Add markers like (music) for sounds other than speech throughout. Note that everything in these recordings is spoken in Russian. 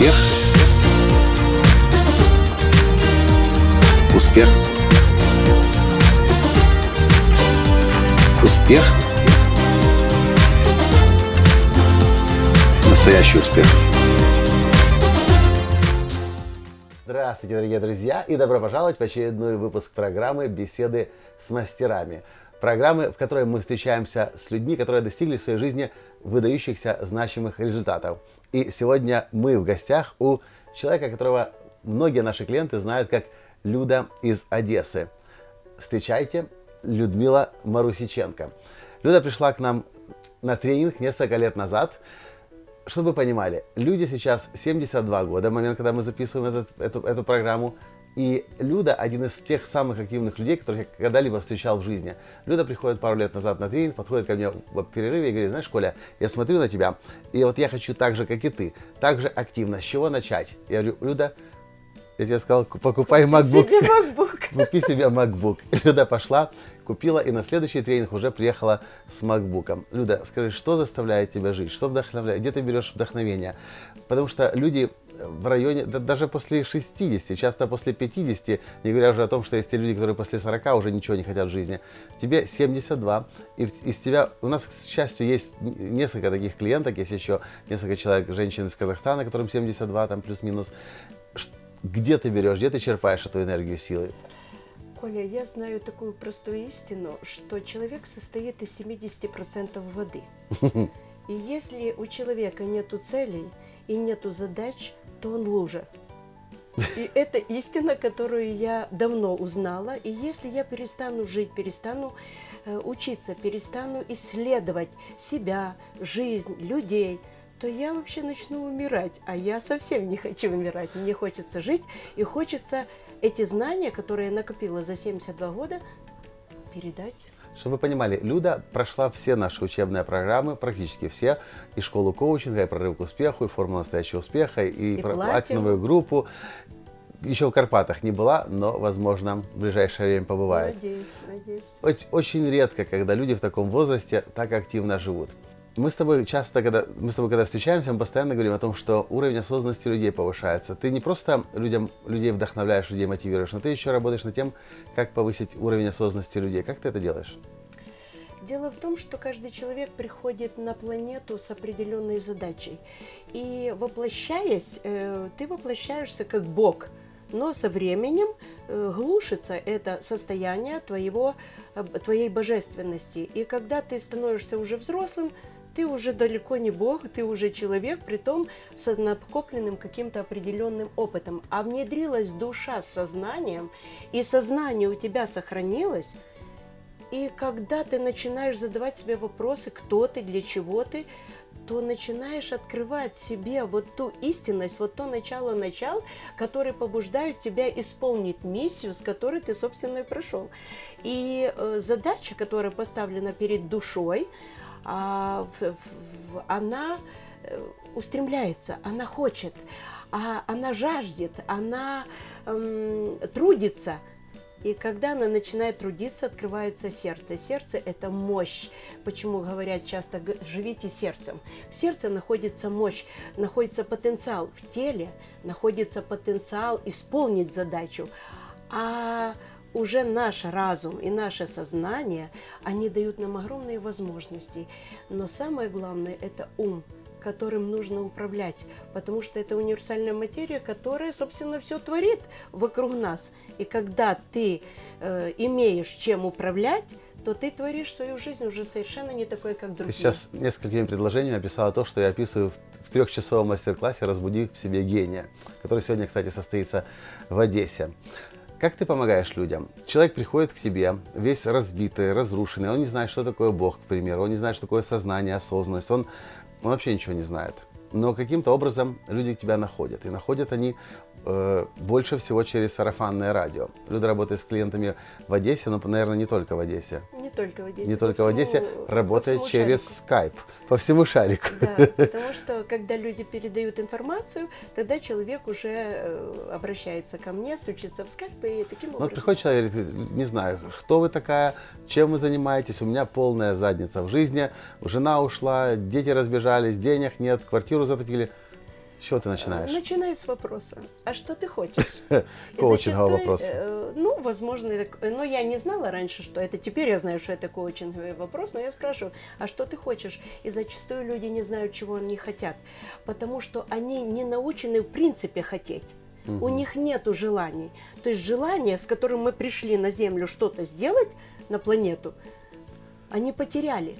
Успех. Успех. Успех. Настоящий успех. Здравствуйте, дорогие друзья, и добро пожаловать в очередной выпуск программы «Беседы с мастерами». Программы, в которой мы встречаемся с людьми, которые достигли в своей жизни выдающихся значимых результатов. И сегодня мы в гостях у человека, которого многие наши клиенты знают как Люда из Одессы. Встречайте, Людмила Марусиченко. Люда пришла к нам на тренинг несколько лет назад – чтобы вы понимали, люди сейчас 72 года, момент, когда мы записываем этот, эту, эту программу, и Люда один из тех самых активных людей, которых я когда-либо встречал в жизни. Люда приходит пару лет назад на тренинг, подходит ко мне в перерыве и говорит, знаешь, Коля, я смотрю на тебя, и вот я хочу так же, как и ты, так же активно. С чего начать? Я говорю, Люда, я тебе сказал, покупай MacBook. Себе MacBook. Купи себе MacBook. (laughs) Люда пошла, купила и на следующий тренинг уже приехала с MacBook. Люда, скажи, что заставляет тебя жить? Что вдохновляет? Где ты берешь вдохновение? Потому что люди в районе, да, даже после 60, часто после 50, не говоря уже о том, что есть те люди, которые после 40 уже ничего не хотят в жизни. Тебе 72, и из тебя, у нас, к счастью, есть несколько таких клиенток, есть еще несколько человек, женщин из Казахстана, которым 72, там плюс-минус. Где ты берешь, где ты черпаешь эту энергию силы? Коля, я знаю такую простую истину, что человек состоит из 70% воды. (laughs) И если у человека нету целей и нету задач, то он лужа. И (laughs) это истина, которую я давно узнала. И если я перестану жить, перестану э, учиться, перестану исследовать себя, жизнь, людей, то я вообще начну умирать. А я совсем не хочу умирать. Мне хочется жить и хочется эти знания, которые я накопила за 72 года, передать. Чтобы вы понимали, Люда прошла все наши учебные программы, практически все, и школу коучинга, и прорыв к успеху, и формула настоящего успеха, и, и платиновую группу. Еще в Карпатах не была, но, возможно, в ближайшее время побывает. Надеюсь, надеюсь. Очень редко, когда люди в таком возрасте так активно живут мы с тобой часто, когда мы с тобой когда встречаемся, мы постоянно говорим о том, что уровень осознанности людей повышается. Ты не просто людям, людей вдохновляешь, людей мотивируешь, но ты еще работаешь над тем, как повысить уровень осознанности людей. Как ты это делаешь? Дело в том, что каждый человек приходит на планету с определенной задачей. И воплощаясь, э, ты воплощаешься как Бог. Но со временем э, глушится это состояние твоего, э, твоей божественности. И когда ты становишься уже взрослым, ты уже далеко не Бог, ты уже человек, при том с накопленным каким-то определенным опытом. А внедрилась душа с сознанием, и сознание у тебя сохранилось, и когда ты начинаешь задавать себе вопросы, кто ты, для чего ты, то начинаешь открывать себе вот ту истинность, вот то начало-начал, который побуждают тебя исполнить миссию, с которой ты, собственно, и прошел. И э, задача, которая поставлена перед душой, а, в, в, она э, устремляется, она хочет, а, она жаждет, она эм, трудится. И когда она начинает трудиться, открывается сердце. Сердце – это мощь. Почему говорят часто «живите сердцем»? В сердце находится мощь, находится потенциал. В теле находится потенциал исполнить задачу. А уже наш разум и наше сознание, они дают нам огромные возможности. Но самое главное – это ум, которым нужно управлять, потому что это универсальная материя, которая, собственно, все творит вокруг нас. И когда ты э, имеешь чем управлять, то ты творишь свою жизнь уже совершенно не такой, как другие. Ты сейчас несколькими предложениями описала то, что я описываю в, в трехчасовом мастер-классе «Разбуди в себе гения», который сегодня, кстати, состоится в Одессе. Как ты помогаешь людям? Человек приходит к тебе, весь разбитый, разрушенный, он не знает, что такое Бог, к примеру, он не знает, что такое сознание, осознанность, он, он вообще ничего не знает. Но каким-то образом люди тебя находят. И находят они больше всего через сарафанное радио. Люда работает с клиентами в Одессе, но, наверное, не только в Одессе. Не только в Одессе. Не только в Одессе, работает через скайп по всему шарику. Да, потому что когда люди передают информацию, тогда человек уже э, обращается ко мне, стучится в скайп и таким образом. Ну, приходит человек и говорит, не знаю, кто вы такая, чем вы занимаетесь, у меня полная задница в жизни, жена ушла, дети разбежались, денег нет, квартиру затопили. Чего ты начинаешь? Начинаю с вопроса. А что ты хочешь? (laughs) Коучинговый вопрос. э, Ну, возможно, это- но я не знала раньше, что это. Теперь я знаю, что это коучинговый вопрос, но я спрашиваю, а что ты хочешь? И зачастую люди не знают, чего они хотят, потому что они не научены в принципе хотеть. У них нету желаний. То есть желание, с которым мы пришли на Землю что-то сделать на планету, они потеряли.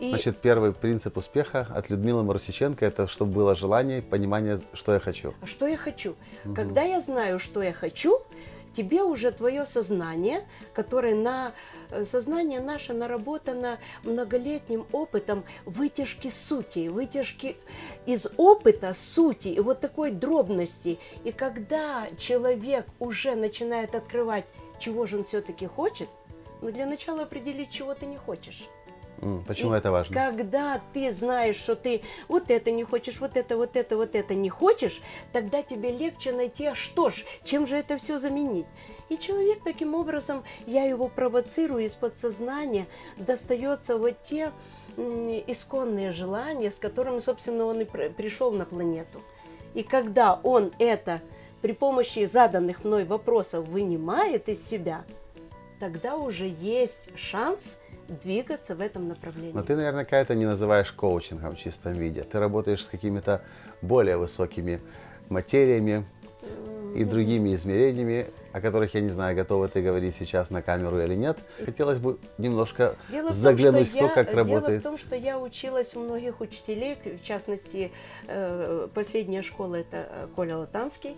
И Значит, первый принцип успеха от Людмилы Марусиченко – это чтобы было желание, понимание, что я хочу. Что я хочу? Когда я знаю, что я хочу, тебе уже твое сознание, которое на э, сознание наше наработано многолетним опытом вытяжки сути, вытяжки из опыта сути и вот такой дробности. И когда человек уже начинает открывать, чего же он все-таки хочет, ну для начала определить, чего ты не хочешь. Почему И это важно? Когда ты знаешь, что ты вот это не хочешь, вот это, вот это, вот это не хочешь, тогда тебе легче найти, а что ж, чем же это все заменить. И человек таким образом, я его провоцирую из подсознания, достается вот те исконные желания, с которыми, собственно, он и пр- пришел на планету. И когда он это при помощи заданных мной вопросов вынимает из себя, тогда уже есть шанс двигаться в этом направлении. Но ты наверняка это не называешь коучингом в чистом виде. Ты работаешь с какими-то более высокими материями и другими измерениями, о которых я не знаю, готова ты говорить сейчас на камеру или нет. Хотелось бы немножко Дело в том, заглянуть в то, я- как Дело работает. в том, что я училась у многих учителей, в частности, э, последняя школа это э, Коля Латанский.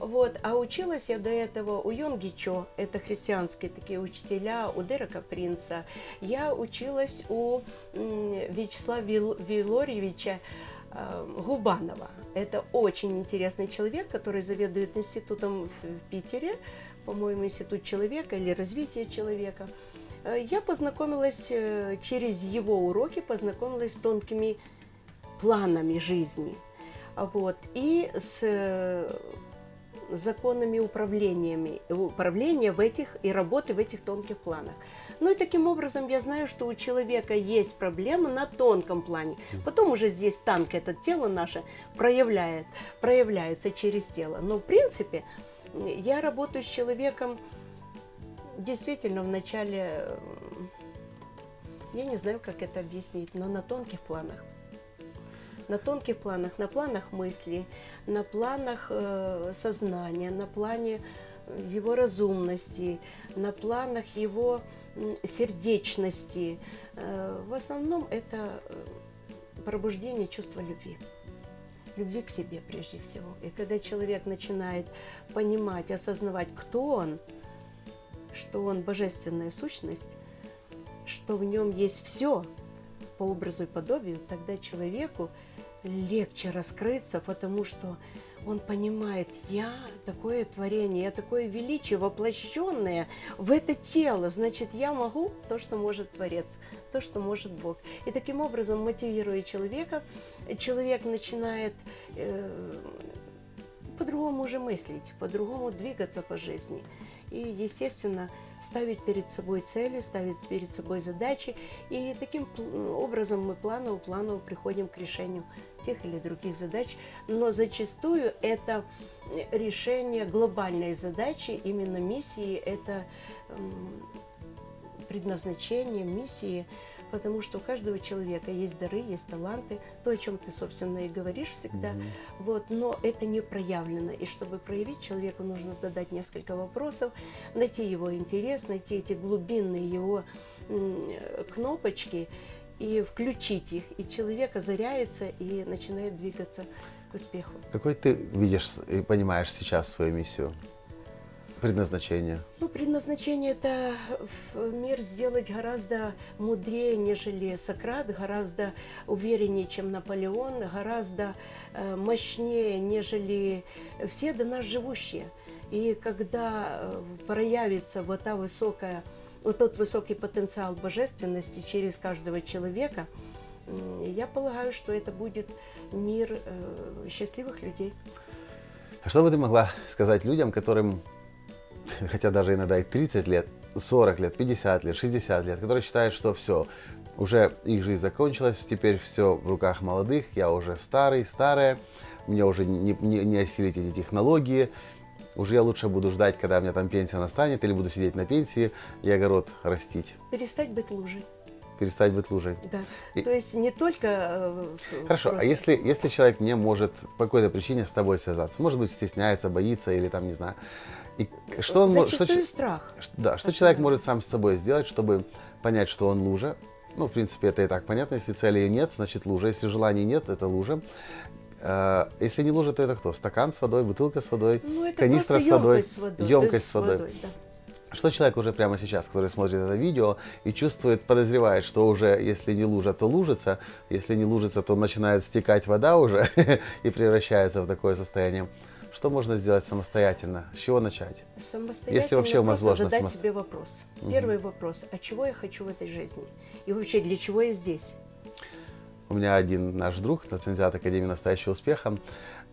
Вот. А училась я до этого у Йонги Чо, это христианские такие учителя, у Дерека Принца. Я училась у Вячеслава Вил- Вилорьевича э, Губанова. Это очень интересный человек, который заведует институтом в Питере, по-моему, институт человека или развитие человека. Э, Я познакомилась э, через его уроки, познакомилась с тонкими планами жизни. Вот. И с законами управлениями, управления в этих и работы в этих тонких планах. Ну и таким образом я знаю, что у человека есть проблема на тонком плане. Потом уже здесь танк, это тело наше, проявляет, проявляется через тело. Но в принципе я работаю с человеком действительно в начале, э, я не знаю, как это объяснить, но на тонких планах. На тонких планах, на планах мысли, на планах э, сознания, на плане его разумности, на планах его сердечности. Э, в основном это э, пробуждение чувства любви. Любви к себе прежде всего. И когда человек начинает понимать, осознавать, кто он, что он божественная сущность, что в нем есть все по образу и подобию, тогда человеку легче раскрыться, потому что он понимает, я такое творение, я такое величие воплощенное в это тело, значит, я могу то, что может Творец, то, что может Бог. И таким образом, мотивируя человека, человек начинает э, по-другому уже мыслить, по-другому двигаться по жизни. И, естественно, ставить перед собой цели, ставить перед собой задачи. И таким образом мы планово-планово приходим к решению тех или других задач. Но зачастую это решение глобальной задачи, именно миссии, это м, предназначение, миссии, потому что у каждого человека есть дары, есть таланты, то, о чем ты, собственно, и говоришь всегда, вот, но это не проявлено. И чтобы проявить человеку, нужно задать несколько вопросов, найти его интерес, найти эти глубинные его кнопочки и включить их. И человек озаряется и начинает двигаться к успеху. Какой ты видишь и понимаешь сейчас свою миссию? Предназначение. Ну, предназначение это мир сделать гораздо мудрее, нежели Сократ, гораздо увереннее, чем Наполеон, гораздо э, мощнее, нежели все до нас живущие. И когда э, проявится вот та высокая, вот тот высокий потенциал божественности через каждого человека, я полагаю, что это будет мир э, счастливых людей. А что бы ты могла сказать людям, которым, (laughs) хотя даже иногда и 30 лет, 40 лет, 50 лет, 60 лет, которые считают, что все, уже их жизнь закончилась, теперь все в руках молодых, я уже старый, старая, мне уже не, не, не осилить эти технологии, уже я лучше буду ждать, когда у меня там пенсия настанет, или буду сидеть на пенсии и огород растить. Перестать быть лужей. Перестать быть лужей. Да. И- То есть не только... э, Хорошо, а просто- если, если человек не может по какой-то причине с тобой связаться, может быть, стесняется, боится или там, не знаю, и что он может... что страх. да, что Постоянно. человек может сам с собой сделать, чтобы понять, что он лужа? Ну, в принципе, это и так понятно. Если цели нет, значит лужа. Если желаний нет, это лужа. Э, Если не лужа, то это кто? Стакан с водой, бутылка с водой, Ну, канистра с водой, емкость с водой. емкость э, с водой. да. Что человек уже прямо сейчас, который смотрит это видео и чувствует, подозревает, что уже, если не лужа, то лужится, если не лужится, то начинает стекать вода уже (laughs) и превращается в такое состояние. Что можно сделать самостоятельно? С чего начать? Самостоятельно Если вообще просто возможно задать самосто- себе вопрос. Первый вопрос, а чего я хочу в этой жизни? И вообще, для чего я здесь? У меня один наш друг, лицензиат Академии настоящего успеха,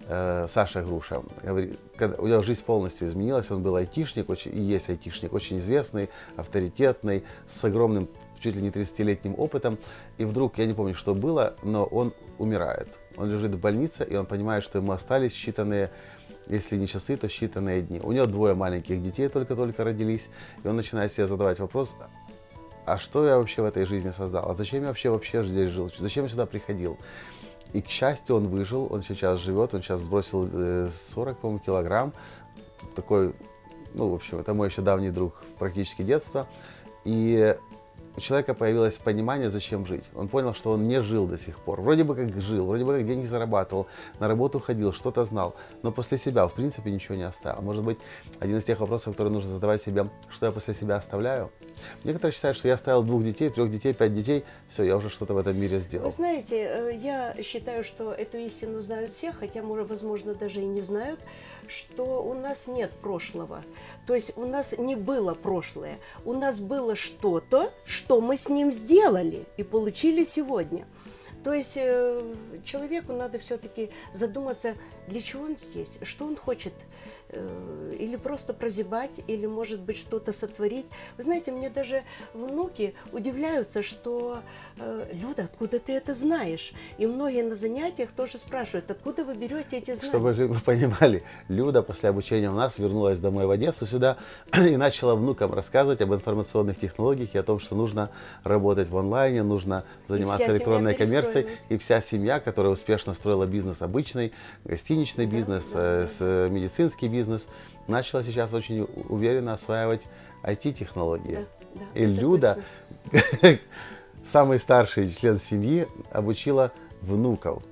э, Саша Груша, у него жизнь полностью изменилась, он был айтишник, очень, и есть айтишник, очень известный, авторитетный, с огромным, чуть ли не 30-летним опытом, и вдруг, я не помню, что было, но он умирает. Он лежит в больнице, и он понимает, что ему остались считанные если не часы, то считанные дни. У него двое маленьких детей только-только родились, и он начинает себе задавать вопрос, а что я вообще в этой жизни создал? А зачем я вообще вообще здесь жил? Зачем я сюда приходил? И, к счастью, он выжил, он сейчас живет, он сейчас сбросил э, 40, по-моему, килограмм. Такой, ну, в общем, это мой еще давний друг практически детства. И у человека появилось понимание, зачем жить. Он понял, что он не жил до сих пор. Вроде бы как жил, вроде бы как деньги зарабатывал, на работу ходил, что-то знал, но после себя, в принципе, ничего не оставил. Может быть, один из тех вопросов, которые нужно задавать себе, что я после себя оставляю. Некоторые считают, что я оставил двух детей, трех детей, пять детей, все, я уже что-то в этом мире Вы сделал. знаете, э, я считаю, что эту истину знают все, хотя, возможно, даже и не знают, что у нас нет прошлого. То есть у нас не было прошлое. У нас было что-то, что мы с ним сделали и получили сегодня. То есть э, человеку надо все-таки задуматься, для чего он здесь, что он хочет, или просто прозябать, или, может быть, что-то сотворить. Вы знаете, мне даже внуки удивляются, что э, Люда, откуда ты это знаешь? И многие на занятиях тоже спрашивают, откуда вы берете эти знания? Чтобы вы понимали, Люда после обучения у нас вернулась домой в Одессу сюда (clears throat) и начала внукам рассказывать об информационных технологиях и о том, что нужно работать в онлайне, нужно заниматься электронной коммерцией. И вся семья, которая успешно строила бизнес обычный, гостиничный Да, бизнес, да, э, да. э, медицинский бизнес, начала сейчас очень уверенно осваивать IT-технологии. Да, да, И Люда, точно. (laughs) самый старший член семьи, обучила внуков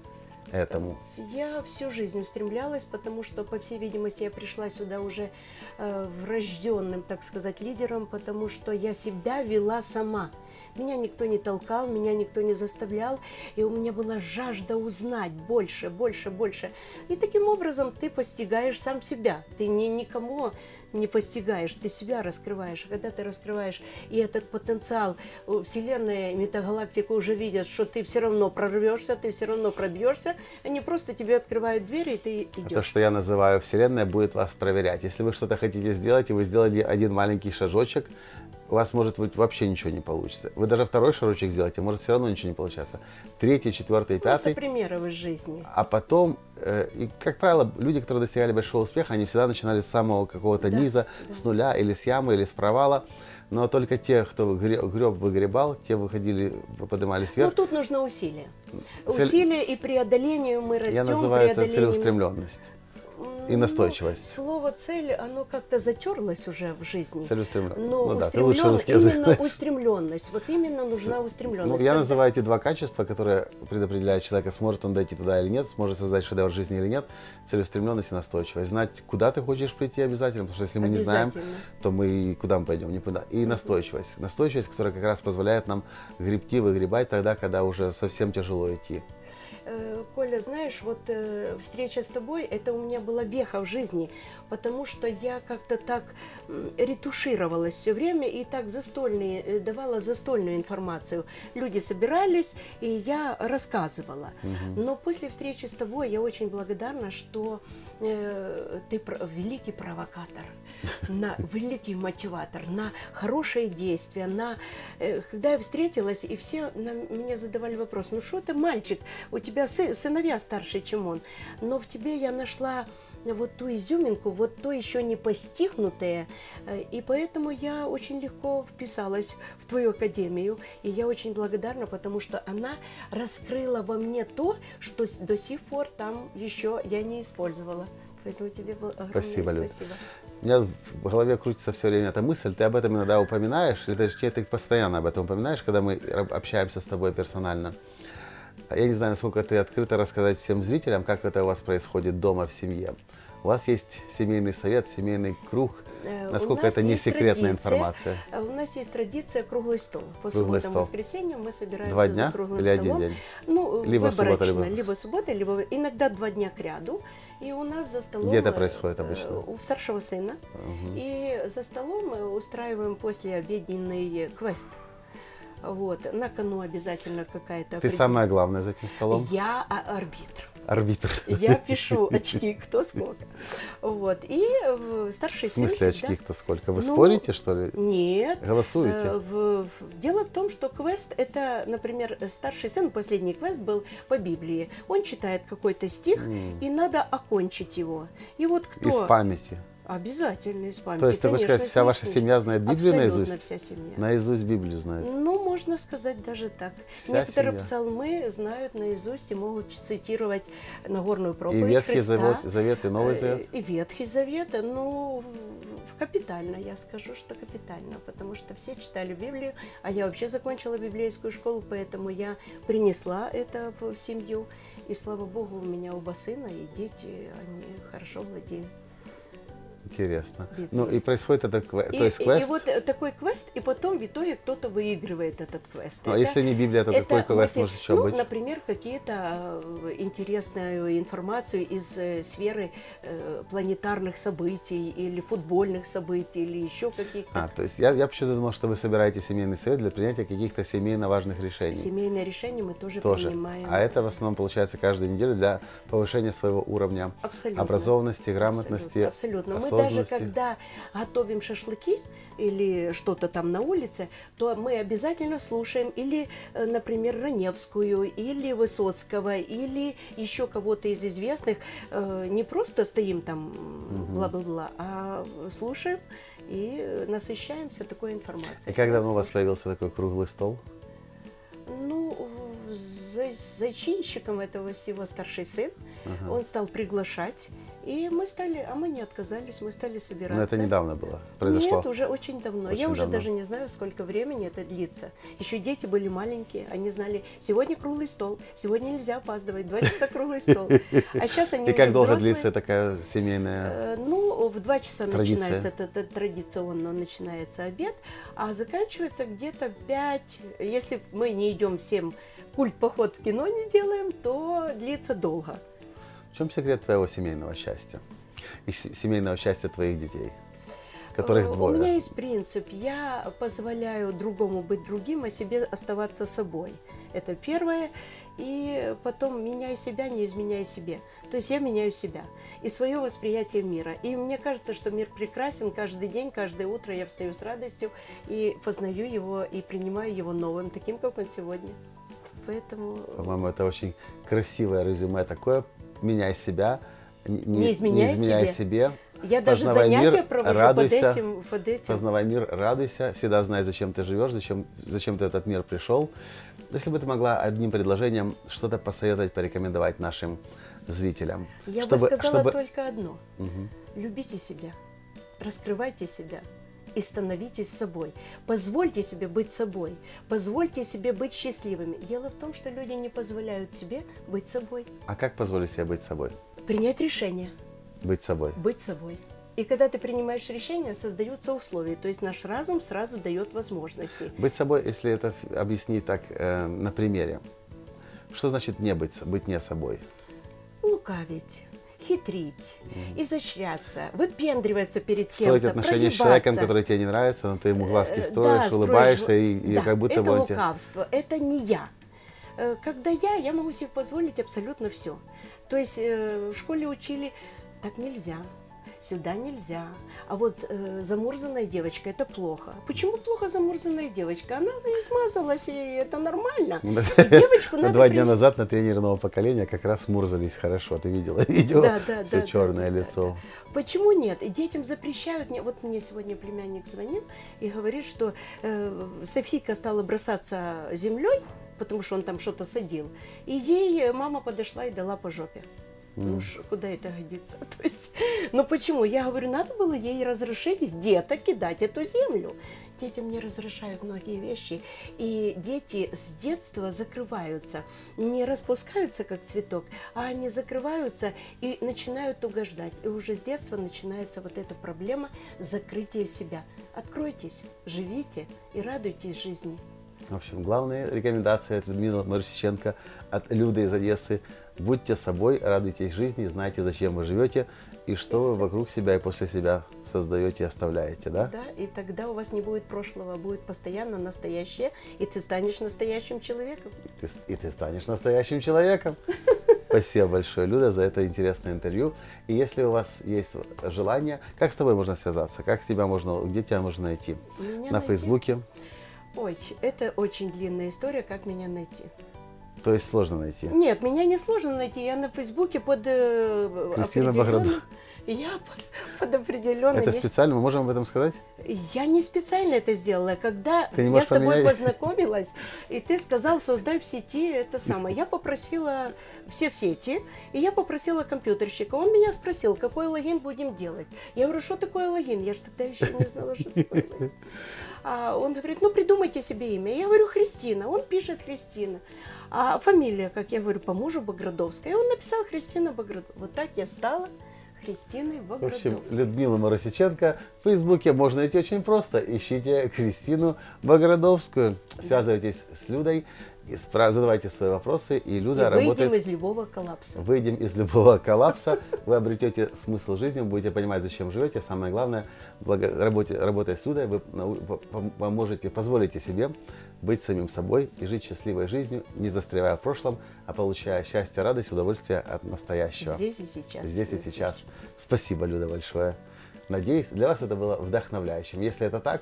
этому. Я всю жизнь устремлялась, потому что, по всей видимости, я пришла сюда уже э, врожденным, так сказать, лидером, потому что я себя вела сама. Меня никто не толкал, меня никто не заставлял, и у меня была жажда узнать больше, больше, больше. И таким образом ты постигаешь сам себя. Ты ни, никому не постигаешь, ты себя раскрываешь. А Когда ты раскрываешь и этот потенциал, Вселенная, метагалактика уже видят, что ты все равно прорвешься, ты все равно пробьешься, они просто тебе открывают двери, и ты То, идешь. что я называю Вселенная, будет вас проверять. Если вы что-то хотите сделать, и вы сделали один маленький шажочек, у вас может быть вообще ничего не получится. Вы даже второй шажочек сделаете, может все равно ничего не получаться. Третий, четвертый, пятый. примеров из жизни. А потом, э, и, как правило, люди, которые достигали большого успеха, они всегда начинали с самого какого-то Да, низа, да. с нуля или с ямы, или с провала. Но только те, кто гре- греб, выгребал, те выходили, поднимались Ну, вверх. тут нужно усилие. Цель- Усилие и преодоление мы растем. Я называю это целеустремленность. И Ну, настойчивость. слово цель, оно как-то затерлось уже в жизни. Целеустремленность. Но ну да, ты лучше русский язык именно знаешь. устремленность. Вот именно нужна Ну, устремленность. я Когда- называю эти два качества, которые предопределяют человека, сможет он дойти туда или нет, сможет создать шедевр жизни или нет, целеустремленность и настойчивость. Знать, куда ты хочешь прийти обязательно, потому что если мы не знаем, то мы куда мы пойдем, никуда. И настойчивость. Настойчивость, которая как раз позволяет нам гребти, выгребать тогда, когда уже совсем тяжело идти. Э, Коля, знаешь, вот э, встреча с тобой, это у меня была веха в жизни, потому что я как-то так ретушировалась все время и так застольные, э, давала застольную информацию. Люди собирались, и я рассказывала. Но после встречи с тобой я очень благодарна, что ты великий провокатор, (laughs) на великий мотиватор, на хорошие действия, на когда я встретилась, и все на меня задавали вопрос, ну что ты, мальчик, у тебя тебя сы- сыновья старше, чем он. Но в тебе я нашла вот ту изюминку, вот то еще не постигнутое, э, и поэтому я очень легко вписалась в твою академию, и я очень благодарна, потому что она раскрыла во мне то, что до сих пор там еще я не использовала. Поэтому тебе бо- огромное Спасибо, Люд. спасибо. У меня в голове крутится все время эта мысль, ты об этом иногда упоминаешь, или ты, ты постоянно об этом упоминаешь, когда мы общаемся с тобой персонально. А Я не знаю, насколько ты открыто рассказать всем зрителям, как это у вас происходит дома в семье. У вас есть семейный совет, семейный круг. Э, Насколько нас это не секретная традиция, информация? э, У нас есть традиция круглый стол. По Круглый субботам и стол. воскресеньям мы собираемся Два за дня круглым или один столом. день? Ну, Либо суббота, либо- либо суббота, либо иногда два дня к ряду. И у нас за столом... Где это э, происходит обычно? У старшего сына. Мгм. И за столом мы устраиваем после обеденный квест. Вот. На кону обязательно какая-то... Ты самое главное за этим столом? Я а- арбитр. Арбитр. Я пишу очки, кто сколько. Вот. И э, старший В сын смысле всегда- очки кто сколько? Вы Ну, спорите, что ли? Нет. Голосуете? Э, в- в- дело в том, что квест это, например, старший сын, последний квест был по Библии. Он читает какой-то стих, М. и надо окончить его. И вот кто... Из памяти. Обязательно из памяти. То есть ты хочешь сказать, вся ваша семья знает Библию Абсолютно наизусть? вся семья. Наизусть Библию знает. Ну, можно сказать даже так. Вся Некоторые семья. псалмы знают наизусть и могут цитировать Нагорную И проповедь Ветхий Христа. Завет, Завет, и Новый Э, Завет. И Ветхий Завет, ну, в- в капитально, я скажу, что капитально, потому что все читали Библию, а я вообще закончила библейскую школу, поэтому я принесла это в семью, и слава богу, у меня оба сына, и дети, они хорошо владеют. Интересно. Библией. Ну и происходит этот квест. И, То есть и- квест. и вот э, такой квест, и потом в итоге кто-то выигрывает этот квест. Ну, а Это- если не Библия, то это какой квест мати- может еще ну, быть? Например, какие-то э, интересную информацию из э, сферы э, планетарных событий или футбольных событий или еще каких-то. А, то есть я, я почему-то думал, что вы собираете семейный совет для принятия каких-то семейно важных решений. Семейные решения мы тоже, Тоже. принимаем. А это в основном получается каждую неделю для повышения своего уровня Абсолютно. образованности, грамотности, Абсолютно. абсолютно. Мы даже когда готовим шашлыки или что-то там на улице, то мы обязательно слушаем или, э, например, Раневскую, или Высоцкого, или еще кого-то из известных. Э, Не просто стоим там бла-бла-бла, а слушаем и насыщаемся такой информацией. И как давно у вас появился такой круглый стол? Ну, за- зачинщиком этого всего старший сын. Ага. Он стал приглашать, и мы стали, а мы не отказались, мы стали собираться. Но это недавно было, произошло. Нет, уже очень давно. Очень Я уже давно. даже не знаю, сколько времени это длится. Еще дети были маленькие, они знали, сегодня круглый стол, сегодня нельзя опаздывать, два часа круглый стол. (laughs) А сейчас они И как долго длится такая семейная... Э, Ну, в два часа начинается, это, это традиционно начинается обед, а заканчивается где-то пять. Если мы не идем всем культ поход в кино не делаем, то длится долго. В чем секрет твоего семейного счастья? И семейного счастья твоих детей, которых Э, двое? У меня есть принцип. Я позволяю другому быть другим, а себе оставаться собой. Это первое. И потом меняй себя, не изменяй себе. То есть я меняю себя и свое восприятие мира. И мне кажется, что мир прекрасен каждый день, каждое утро я встаю с радостью и познаю его и принимаю его новым, таким, как он сегодня. Поэтому По-моему, это очень красивое резюме такое. Меняй себя, н- Не изменяй себе. себе. я даже Познавай занятия мир, провожу радуйся, под этим. Под этим. Познавай мир, радуйся, всегда знай, зачем ты живешь, зачем, зачем ты в этот мир пришел. Если бы ты могла одним предложением что-то посоветовать, порекомендовать нашим зрителям. Я чтобы- бы сказала чтобы- только одно. Мгм. Любите себя, раскрывайте себя и становитесь собой. Позвольте себе быть собой, позвольте себе быть счастливыми. Дело в том, что люди не позволяют себе быть собой. А как позволить себе быть собой? Принять решение, Быть собой. быть собой. И когда ты принимаешь решение, создаются условия. То есть наш разум сразу дает возможности. Быть собой, если это объяснить так э, на примере. Что значит не быть, быть не собой? Лукавить, хитрить, изощряться, выпендриваться перед Строить кем-то, отношения с человеком, который тебе не нравится, но ты ему глазки Э, строишь, да, улыбаешься, строишь, и, и да, как будто это бы тебе... лукавство, это не я. Э, Когда я, я могу себе позволить абсолютно все. То есть э, в школе учили, так нельзя. Сюда нельзя. А вот э, замурзанная девочка это плохо. Почему плохо замурзанная девочка? Она не смазалась, и это нормально. И девочку (laughs) надо Два дня назад на тренере нового поколения как раз мурзались хорошо. Ты видела (laughs) видео? Да, да, Все да, черное да, да, лицо. Почему нет? И детям запрещают. Вот мне сегодня племянник звонил и говорит, что э, Софийка стала бросаться землей, потому что он там что-то садил. И ей мама подошла и дала по жопе. Ну, ш- куда это годится? (laughs) То есть, ну почему? Я говорю, надо было ей разрешить где-то кидать эту землю. Детям не разрешают многие вещи, и дети с детства закрываются, не распускаются как цветок, а они закрываются и начинают угождать. И уже с детства начинается вот эта проблема закрытия себя. Откройтесь, живите и радуйтесь жизни. В общем, главная рекомендация от Людмилы Марусиченко, от Люды из Одессы. Будьте собой, радуйтесь жизни, знайте, зачем вы живете и что вы вокруг себя и после себя создаете и оставляете, да? Да, и тогда у вас не будет прошлого, а будет постоянно настоящее, и ты станешь настоящим человеком. Ты с- и ты станешь настоящим человеком. (laughs) Спасибо большое, Люда, за это интересное интервью. И если у вас есть желание, как с тобой можно связаться? Как тебя можно, где тебя можно найти? Меня На найти- Фейсбуке? Ой, это очень длинная история, как меня найти. То есть сложно найти. Нет, меня не сложно найти. Я на Фейсбуке под э, Кристина определенным-. Я под, под определенным. Это специально, мы можем об этом сказать? Я не специально это сделала. Когда Ты я с тобой поменять? познакомилась, и ты сказал, создай в сети это самое. Я попросила все сети, и я попросила компьютерщика. Он меня спросил, какой логин будем делать. Я говорю, что такое логин? Я же тогда еще не знала, что такое логин. (laughs) А он говорит, ну придумайте себе имя. Я говорю, Христина. Он пишет Христина. А фамилия, как я говорю, по мужу Баградовская. И он написал Христина Баградовская. Вот так я стала Христиной В общем, Баградовской. Людмила Марусиченко в Фейсбуке можно найти очень просто. Ищите Кристину Баградовскую. Связывайтесь с Людой, задавайте свои вопросы, и И Люда выйдем работает... из любого коллапса. Выйдем из любого коллапса, вы обретете смысл жизни, вы будете понимать, зачем живете. Самое главное, благо, работе- работая с Людой, вы поможете, позволите себе быть самим собой и жить счастливой жизнью, не застревая в прошлом, а получая счастье, радость, удовольствие от настоящего. Здесь и сейчас. Здесь и сейчас. Спасибо, Люда, большое. Надеюсь, для вас это было вдохновляющим. Если это так,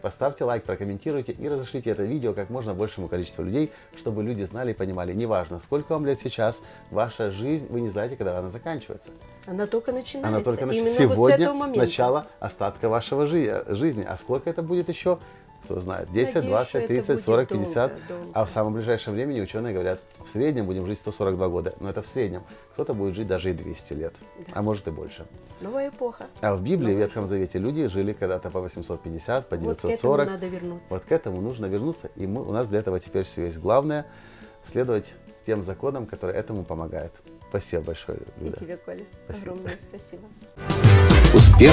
поставьте лайк, прокомментируйте и разошлите это видео как можно большему количеству людей, чтобы люди знали и понимали, неважно, сколько вам лет сейчас, ваша жизнь, вы не знаете, когда она заканчивается. Она только начинается. Она только нач- Именно сегодня вот с этого момента. начало остатка вашего жи- жизни. А сколько это будет еще? Кто знает, 10, Надеюсь, 20, что это 30, будет 40, долго, 50. долго. А в самом ближайшем времени ученые говорят, в среднем будем жить 142 года. Но это в среднем. Кто-то будет жить даже и 200 лет, Да. а может и больше. Новая эпоха. А в Библии, в Новая Ветхом Завете, люди жили когда-то по 850, по Вот к этому 940. надо вернуться. Вот к этому нужно вернуться, и мы, у нас для этого теперь все есть. Главное следовать тем законам, которые этому помогают. Спасибо большое, И Люда. тебе, Коля, Спасибо. огромное спасибо. Успех.